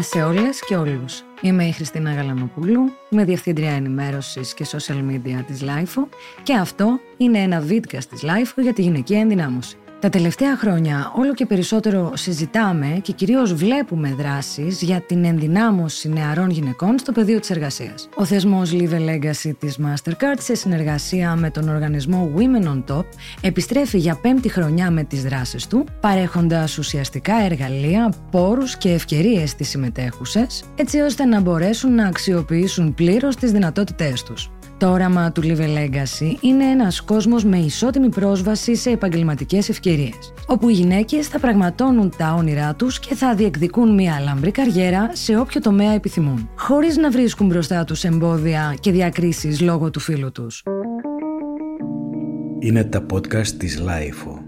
Γεια σε όλες και όλους. Είμαι η Χριστίνα Γαλανοπούλου, είμαι Διευθύντρια Ενημέρωσης και Social Media της LIFO και αυτό είναι ένα βίντεο της LIFO για τη γυναική ενδυνάμωση. Τα τελευταία χρόνια όλο και περισσότερο συζητάμε και κυρίως βλέπουμε δράσεις για την ενδυνάμωση νεαρών γυναικών στο πεδίο της εργασίας. Ο θεσμός Live Legacy της Mastercard σε συνεργασία με τον οργανισμό Women on Top επιστρέφει για πέμπτη χρονιά με τις δράσεις του, παρέχοντας ουσιαστικά εργαλεία, πόρους και ευκαιρίες στις συμμετέχουσες, έτσι ώστε να μπορέσουν να αξιοποιήσουν πλήρως τις δυνατότητές τους. Το όραμα του Live Legacy είναι ένας κόσμος με ισότιμη πρόσβαση σε επαγγελματικές ευκαιρίες, όπου οι γυναίκες θα πραγματώνουν τα όνειρά τους και θα διεκδικούν μια λαμπρή καριέρα σε όποιο τομέα επιθυμούν, χωρίς να βρίσκουν μπροστά τους εμπόδια και διακρίσεις λόγω του φίλου τους. Είναι τα podcast της Lifeo.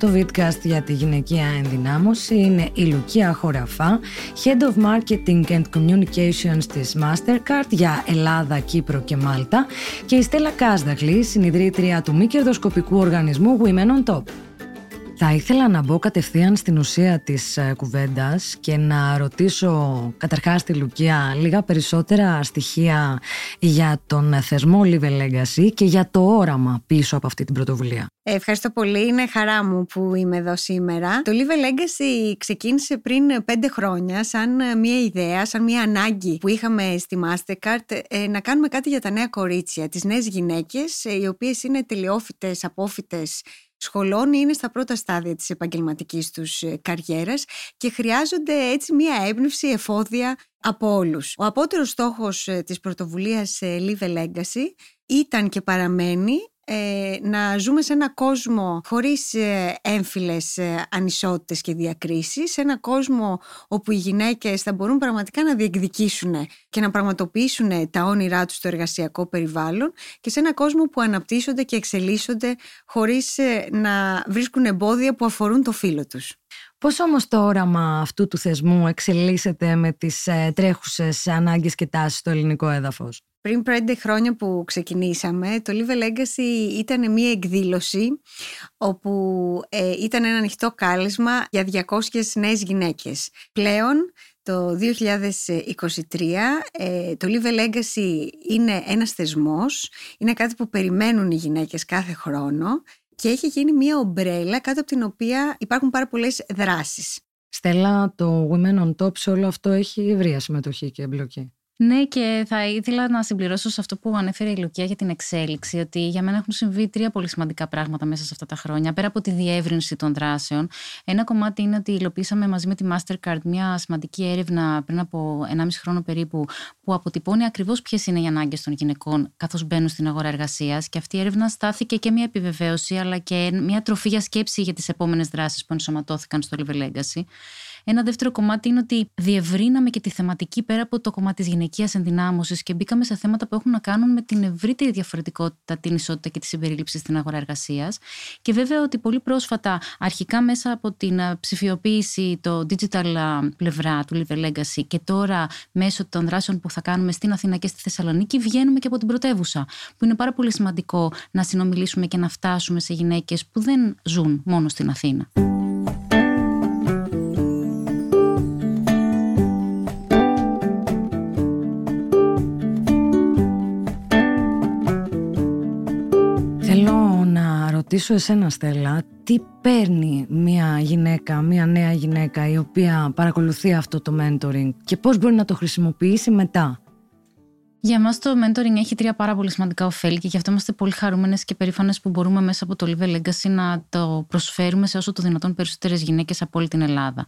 Το vidcast για τη γυναικεία ενδυνάμωση είναι η Λουκία Χωραφά, Head of Marketing and Communications της Mastercard για Ελλάδα, Κύπρο και Μάλτα και η Στέλλα Κάσδαχλη, συνειδρήτρια του μη κερδοσκοπικού οργανισμού Women on Top. Θα ήθελα να μπω κατευθείαν στην ουσία της ε, κουβέντας και να ρωτήσω καταρχάς τη Λουκία λίγα περισσότερα στοιχεία για τον θεσμό Live Legacy και για το όραμα πίσω από αυτή την πρωτοβουλία. Ε, ευχαριστώ πολύ. Είναι χαρά μου που είμαι εδώ σήμερα. Το Live Legacy ξεκίνησε πριν πέντε χρόνια σαν μια ιδέα, σαν μια ανάγκη που είχαμε στη Mastercard ε, να κάνουμε κάτι για τα νέα κορίτσια, τις νέες γυναίκες, οι οποίες είναι τελειόφυτες, απόφυτες σχολών είναι στα πρώτα στάδια της επαγγελματικής τους ε, καριέρας και χρειάζονται έτσι μία έμπνευση εφόδια από όλους. Ο απότερος στόχος ε, της πρωτοβουλίας ε, Live Legacy ήταν και παραμένει ε, να ζούμε σε ένα κόσμο χωρίς ε, έμφυλες ε, ανισότητες και διακρίσεις, σε ένα κόσμο όπου οι γυναίκες θα μπορούν πραγματικά να διεκδικήσουν και να πραγματοποιήσουν τα όνειρά τους στο εργασιακό περιβάλλον και σε ένα κόσμο που αναπτύσσονται και εξελίσσονται χωρίς ε, να βρίσκουν εμπόδια που αφορούν το φύλλο τους. Πώς όμως το όραμα αυτού του θεσμού εξελίσσεται με τις τρέχουσες ανάγκες και τάσεις στο ελληνικό έδαφος; Πριν πέντε χρόνια που ξεκινήσαμε, το Live Legacy ήταν μια εκδήλωση όπου ε, ήταν ένα ανοιχτό κάλεσμα για 200 νέες γυναίκες. Πλέον, το 2023, ε, το Live Legacy είναι ένας θεσμός, είναι κάτι που περιμένουν οι γυναίκες κάθε χρόνο και έχει γίνει μια ομπρέλα κάτω από την οποία υπάρχουν πάρα πολλές δράσεις. Στέλλα, το Women on Top σε όλο αυτό έχει ευρεία συμμετοχή και εμπλοκή. Ναι, και θα ήθελα να συμπληρώσω σε αυτό που ανέφερε η Λουκία για την εξέλιξη, ότι για μένα έχουν συμβεί τρία πολύ σημαντικά πράγματα μέσα σε αυτά τα χρόνια. Πέρα από τη διεύρυνση των δράσεων, ένα κομμάτι είναι ότι υλοποιήσαμε μαζί με τη Mastercard μια σημαντική έρευνα πριν από 1,5 χρόνο περίπου, που αποτυπώνει ακριβώς ποιες είναι οι ανάγκες των γυναικών καθώς μπαίνουν στην αγορά εργασίας. Και αυτή η έρευνα στάθηκε και μια επιβεβαίωση, αλλά και μια τροφή για σκέψη για τις επόμενες δράσεις που ενσωματώθηκαν στο Live Legacy. Ένα δεύτερο κομμάτι είναι ότι διευρύναμε και τη θεματική πέρα από το κομμάτι της γυναικείας ενδυνάμωσης και μπήκαμε σε θέματα που έχουν να κάνουν με την ευρύτερη διαφορετικότητα, την ισότητα και τη συμπερίληψη στην αγορά εργασίας. Και βέβαια ότι πολύ πρόσφατα, αρχικά μέσα από την ε, ψηφιοποίηση, το digital ε, πλευρά του Live Legacy και τώρα μέσω των δράσεων που θα κάνουμε στην Αθήνα και στη Θεσσαλονίκη, βγαίνουμε και από την πρωτεύουσα. Που είναι πάρα πολύ σημαντικό να συνομιλήσουμε και να φτάσουμε σε γυναίκες που δεν ζουν μόνο στην Αθήνα. Ρωτήσω εσένα Στέλλα, τι παίρνει μια γυναίκα, μια νέα γυναίκα η οποία παρακολουθεί αυτό το mentoring και πώς μπορεί να το χρησιμοποιήσει μετά; Για μας το mentoring έχει τρία πάρα πολύ σημαντικά ωφέλη και γι' αυτό είμαστε πολύ χαρούμενες και περήφανες που μπορούμε μέσα από το Live Legacy να το προσφέρουμε σε όσο το δυνατόν περισσότερες γυναίκες από όλη την Ελλάδα.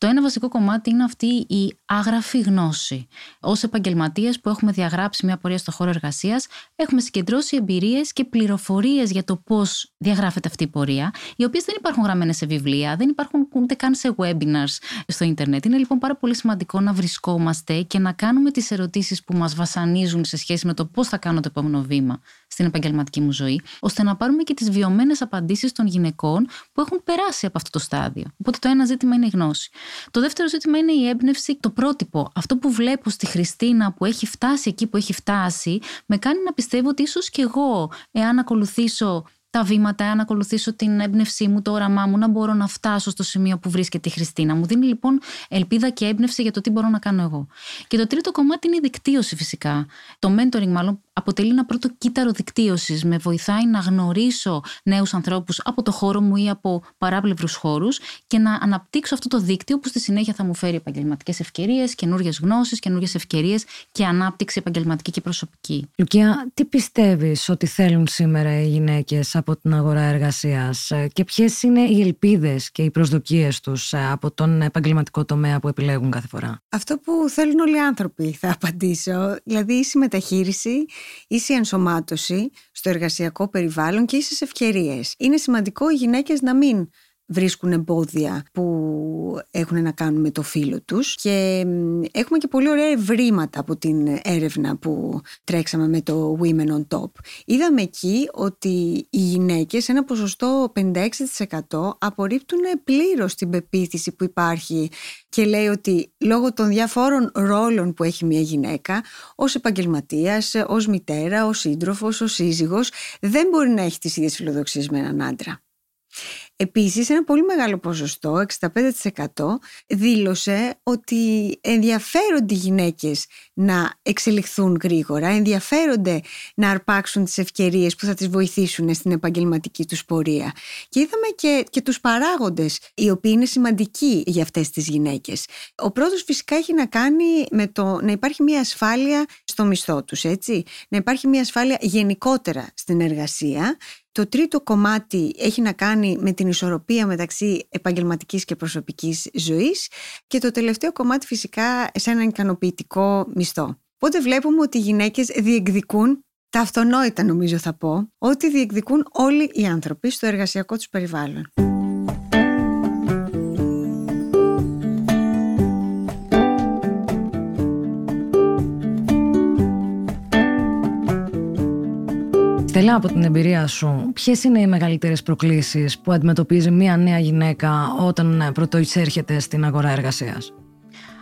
Το ένα βασικό κομμάτι είναι αυτή η άγραφη γνώση. Ω επαγγελματίες που έχουμε διαγράψει μια πορεία στο χώρο εργασίας, έχουμε συγκεντρώσει εμπειρίες και πληροφορίες για το πώς διαγράφεται αυτή η πορεία, οι οποίες δεν υπάρχουν γραμμένες σε βιβλία, δεν υπάρχουν ούτε καν σε webinars στο Ιντερνετ. Είναι λοιπόν πάρα πολύ σημαντικό να βρισκόμαστε και να κάνουμε τις ερωτήσεις που μας βασανίζουν εμφανίζουν σε σχέση με το πώς θα κάνω το επόμενο βήμα στην επαγγελματική μου ζωή, ώστε να πάρουμε και τις βιωμένες απαντήσεις των γυναικών που έχουν περάσει από αυτό το στάδιο. Οπότε το ένα ζήτημα είναι η γνώση. Το δεύτερο ζήτημα είναι η έμπνευση, το πρότυπο. Αυτό που βλέπω στη Χριστίνα που έχει φτάσει εκεί που έχει φτάσει, με κάνει να πιστεύω ότι ίσως και εγώ, εάν ακολουθήσω τα βήματα, αν ακολουθήσω την έμπνευσή μου, το όραμά μου, να μπορώ να φτάσω στο σημείο που βρίσκεται η Χριστίνα. Μου δίνει λοιπόν ελπίδα και έμπνευση για το τι μπορώ να κάνω εγώ. Και το τρίτο κομμάτι είναι η δικτύωση φυσικά. Το mentoring μάλλον αποτελεί ένα πρώτο κύτταρο δικτύωσης. Με βοηθάει να γνωρίσω νέους ανθρώπους από το χώρο μου ή από παράπλευρους χώρους και να αναπτύξω αυτό το δίκτυο που στη συνέχεια θα μου φέρει επαγγελματικές ευκαιρίες, καινούριες γνώσεις, καινούριες ευκαιρίες και ανάπτυξη επαγγελματική και προσωπική. Λουκία, τι πιστεύεις ότι θέλουν σήμερα οι γυναίκες από την αγορά εργασίας και ποιες είναι οι ελπίδες και οι προσδοκίες τους από τον επαγγελματικό τομέα που επιλέγουν κάθε φορά; Αυτό που θέλουν όλοι οι άνθρωποι, θα απαντήσω. Δηλαδή η συμμεταχείριση ίση ενσωμάτωση στο εργασιακό περιβάλλον και ίσες ευκαιρίες. Είναι σημαντικό οι γυναίκες να μην βρίσκουν εμπόδια που έχουν να κάνουν με το φίλο τους και έχουμε και πολύ ωραία ευρήματα από την έρευνα που τρέξαμε με το Women on Top. Είδαμε εκεί ότι οι γυναίκες σε ένα ποσοστό 56% απορρίπτουν πλήρως την πεποίθηση που υπάρχει και λέει ότι λόγω των διαφόρων ρόλων που έχει μια γυναίκα ως επαγγελματίας, ως μητέρα, ως σύντροφος, ως σύζυγος δεν μπορεί να έχει τις ίδιες φιλοδοξίες με έναν άντρα. Επίσης ένα πολύ μεγάλο ποσοστό, 65% δήλωσε ότι ενδιαφέρονται οι γυναίκες να εξελιχθούν γρήγορα, ενδιαφέρονται να αρπάξουν τις ευκαιρίες που θα τις βοηθήσουν στην επαγγελματική τους πορεία. Και είδαμε και, και τους παράγοντες οι οποίοι είναι σημαντικοί για αυτές τις γυναίκες. Ο πρώτος φυσικά έχει να κάνει με το να υπάρχει μια ασφάλεια στο μισθό τους, έτσι. Να υπάρχει μια ασφάλεια γενικότερα στην εργασία το τρίτο κομμάτι έχει να κάνει με την ισορροπία μεταξύ επαγγελματικής και προσωπικής ζωής και το τελευταίο κομμάτι φυσικά σε έναν ικανοποιητικό μισθό. Οπότε βλέπουμε ότι οι γυναίκες διεκδικούν τα αυτονόητα νομίζω θα πω, ότι διεκδικούν όλοι οι άνθρωποι στο εργασιακό τους περιβάλλον. Στέλλα, από την εμπειρία σου, ποιες είναι οι μεγαλύτερες προκλήσεις που αντιμετωπίζει μια νέα γυναίκα όταν πρωτοεισέρχεται στην αγορά εργασίας;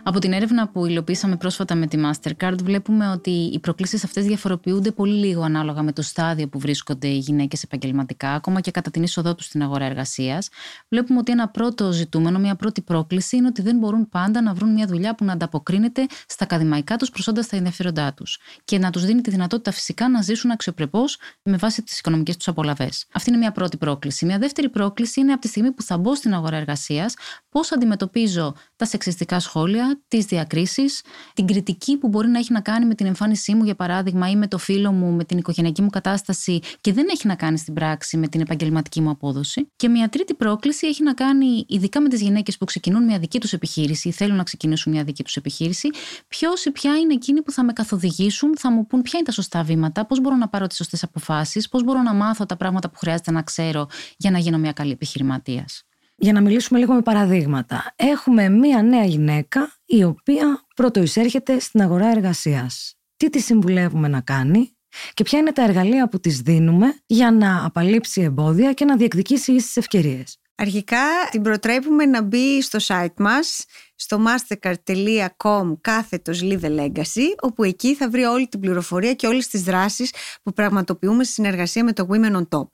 Από την έρευνα που υλοποίησαμε πρόσφατα με τη Mastercard, βλέπουμε ότι οι προκλήσεις αυτές διαφοροποιούνται πολύ λίγο ανάλογα με το στάδιο που βρίσκονται οι γυναίκες επαγγελματικά, ακόμα και κατά την είσοδό τους στην αγορά εργασίας. Βλέπουμε ότι ένα πρώτο ζητούμενο, μια πρώτη πρόκληση είναι ότι δεν μπορούν πάντα να βρουν μια δουλειά που να ανταποκρίνεται στα ακαδημαϊκά τους προσόντα στα ενδιαφέροντά τους και να τους δίνει τη δυνατότητα φυσικά να ζήσουν αξιοπρεπώς με βάση τις οικονομικές τους απολαυέ. Αυτή είναι μια πρώτη πρόκληση. Μια δεύτερη πρόκληση είναι από τη στιγμή που θα μπω στην αγορά εργασίας, πώς αντιμετωπίζω τα σεξιστικά σχόλια, τις διακρίσεις, την κριτική που μπορεί να έχει να κάνει με την εμφάνισή μου, για παράδειγμα, ή με το φίλο μου, με την οικογενειακή μου κατάσταση και δεν έχει να κάνει στην πράξη με την επαγγελματική μου απόδοση. Και μια τρίτη πρόκληση έχει να κάνει ειδικά με τις γυναίκες που ξεκινούν μια δική τους επιχείρηση ή θέλουν να ξεκινήσουν μια δική τους επιχείρηση, ποιος ή ποια είναι εκείνοι που θα με καθοδηγήσουν, θα μου πούν ποια είναι τα σωστά βήματα, πώς μπορώ να πάρω τις σωστές αποφάσεις, πώς μπορώ να μάθω τα πράγματα που χρειάζεται να ξέρω για να γίνω μια καλή επιχειρηματίας για να μιλήσουμε λίγο με παραδείγματα. Έχουμε μία νέα γυναίκα η οποία πρώτο εισέρχεται στην αγορά εργασίας. Τι τη συμβουλεύουμε να κάνει και ποια είναι τα εργαλεία που της δίνουμε για να απαλείψει εμπόδια και να διεκδικήσει ίσες ευκαιρίες. Αρχικά την προτρέπουμε να μπει στο site μας στο mastercard.com κάθετος Live Legacy όπου εκεί θα βρει όλη την πληροφορία και όλες τις δράσεις που πραγματοποιούμε στη συνεργασία με το Women on Top.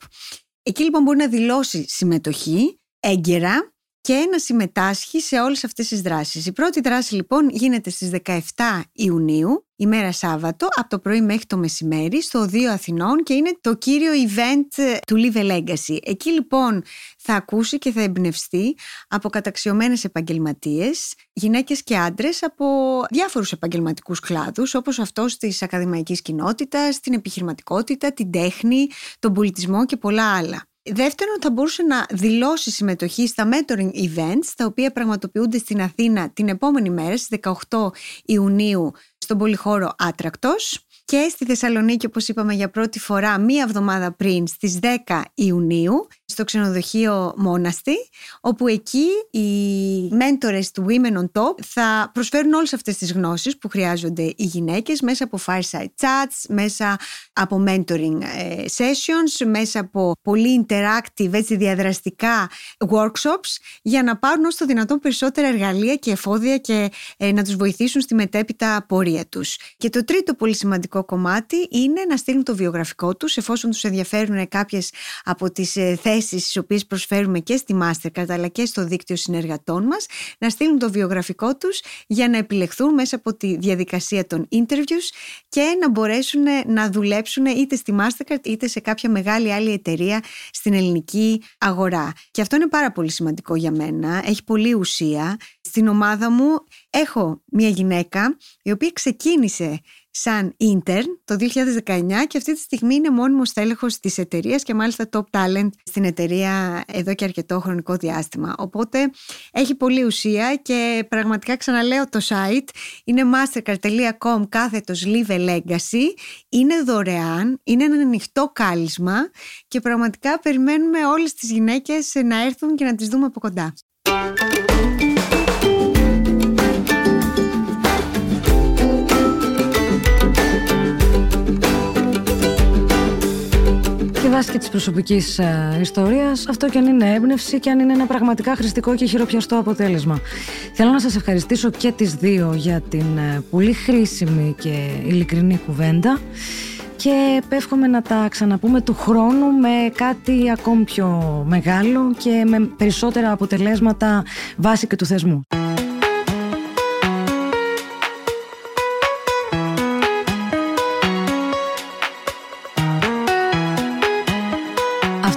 Εκεί λοιπόν μπορεί να δηλώσει συμμετοχή έγκαιρα και να συμμετάσχει σε όλες αυτές τις δράσεις. Η πρώτη δράση λοιπόν γίνεται στις 17 Ιουνίου, ημέρα Σάββατο, από το πρωί μέχρι το μεσημέρι, στο Οδείο Αθηνών και είναι το κύριο event του Live Legacy. Εκεί λοιπόν θα ακούσει και θα εμπνευστεί από καταξιωμένες επαγγελματίες, γυναίκες και άντρες από διάφορους επαγγελματικούς κλάδους, όπως αυτός της ακαδημαϊκής κοινότητας, την επιχειρηματικότητα, την τέχνη, τον πολιτισμό και πολλά άλλα. Δεύτερον, θα μπορούσε να δηλώσει συμμετοχή στα mentoring events, τα οποία πραγματοποιούνται στην Αθήνα την επόμενη μέρα, στις 18 Ιουνίου, στον πολυχώρο Άτρακτος. Και στη Θεσσαλονίκη, όπως είπαμε για πρώτη φορά, μία εβδομάδα πριν, στις 10 Ιουνίου στο ξενοδοχείο Μόναστη, όπου εκεί οι μέντορες του Women on Top θα προσφέρουν όλες αυτές τις γνώσεις που χρειάζονται οι γυναίκες μέσα από fireside chats, μέσα από mentoring ε, sessions, μέσα από πολύ interactive, έτσι διαδραστικά workshops για να πάρουν όσο το δυνατόν περισσότερα εργαλεία και εφόδια και ε, να τους βοηθήσουν στη μετέπειτα πορεία τους. Και το τρίτο πολύ σημαντικό κομμάτι είναι να στείλουν το βιογραφικό τους εφόσον τους ενδιαφέρουν κάποιες από τις ε, θέσεις τις οποίες προσφέρουμε και στη Mastercard αλλά και στο δίκτυο συνεργατών μας να στείλουν το βιογραφικό τους για να επιλεχθούν μέσα από τη διαδικασία των interviews και να μπορέσουν να δουλέψουν είτε στη Mastercard είτε σε κάποια μεγάλη άλλη εταιρεία στην ελληνική αγορά. Και αυτό είναι πάρα πολύ σημαντικό για μένα. Έχει πολύ ουσία. Στην ομάδα μου έχω μια γυναίκα η οποία ξεκίνησε σαν intern το 2019 και αυτή τη στιγμή είναι μόνιμος τέλεχος της εταιρείας και μάλιστα top talent στην εταιρεία εδώ και αρκετό χρονικό διάστημα. Οπότε έχει πολύ ουσία και πραγματικά ξαναλέω το site είναι mastercard.com κάθετος live legacy είναι δωρεάν, είναι ένα ανοιχτό κάλισμα και πραγματικά περιμένουμε όλες τις γυναίκες να έρθουν και να τις δούμε από κοντά. Βάση και της προσωπικής ε, ιστορίας, αυτό και αν είναι έμπνευση και αν είναι ένα πραγματικά χρηστικό και χειροπιαστό αποτέλεσμα. Θέλω να σας ευχαριστήσω και τις δύο για την ε, πολύ χρήσιμη και ειλικρινή κουβέντα και εύχομαι να τα ξαναπούμε του χρόνου με κάτι ακόμη πιο μεγάλο και με περισσότερα αποτελέσματα βάση και του θεσμού.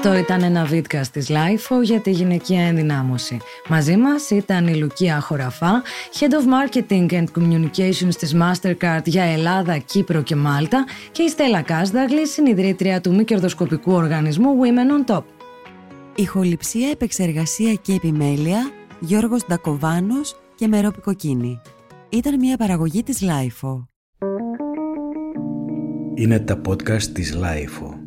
Αυτό ήταν ένα βίντεο της LIFO για τη γυναικεία ενδυνάμωση. Μαζί μας ήταν η Λουκία Χωραφά, Head of Marketing and Communications της Mastercard για Ελλάδα, Κύπρο και Μάλτα και η Στέλλα Κάσδαγλη, συνειδρήτρια του μη κερδοσκοπικού οργανισμού Women on Top. Ηχοληψία, επεξεργασία και επιμέλεια, Γιώργος Ντακοβάνος και Μερόπη Κοκκίνη. Ήταν μια παραγωγή της LIFO. Είναι τα podcast της LIFO.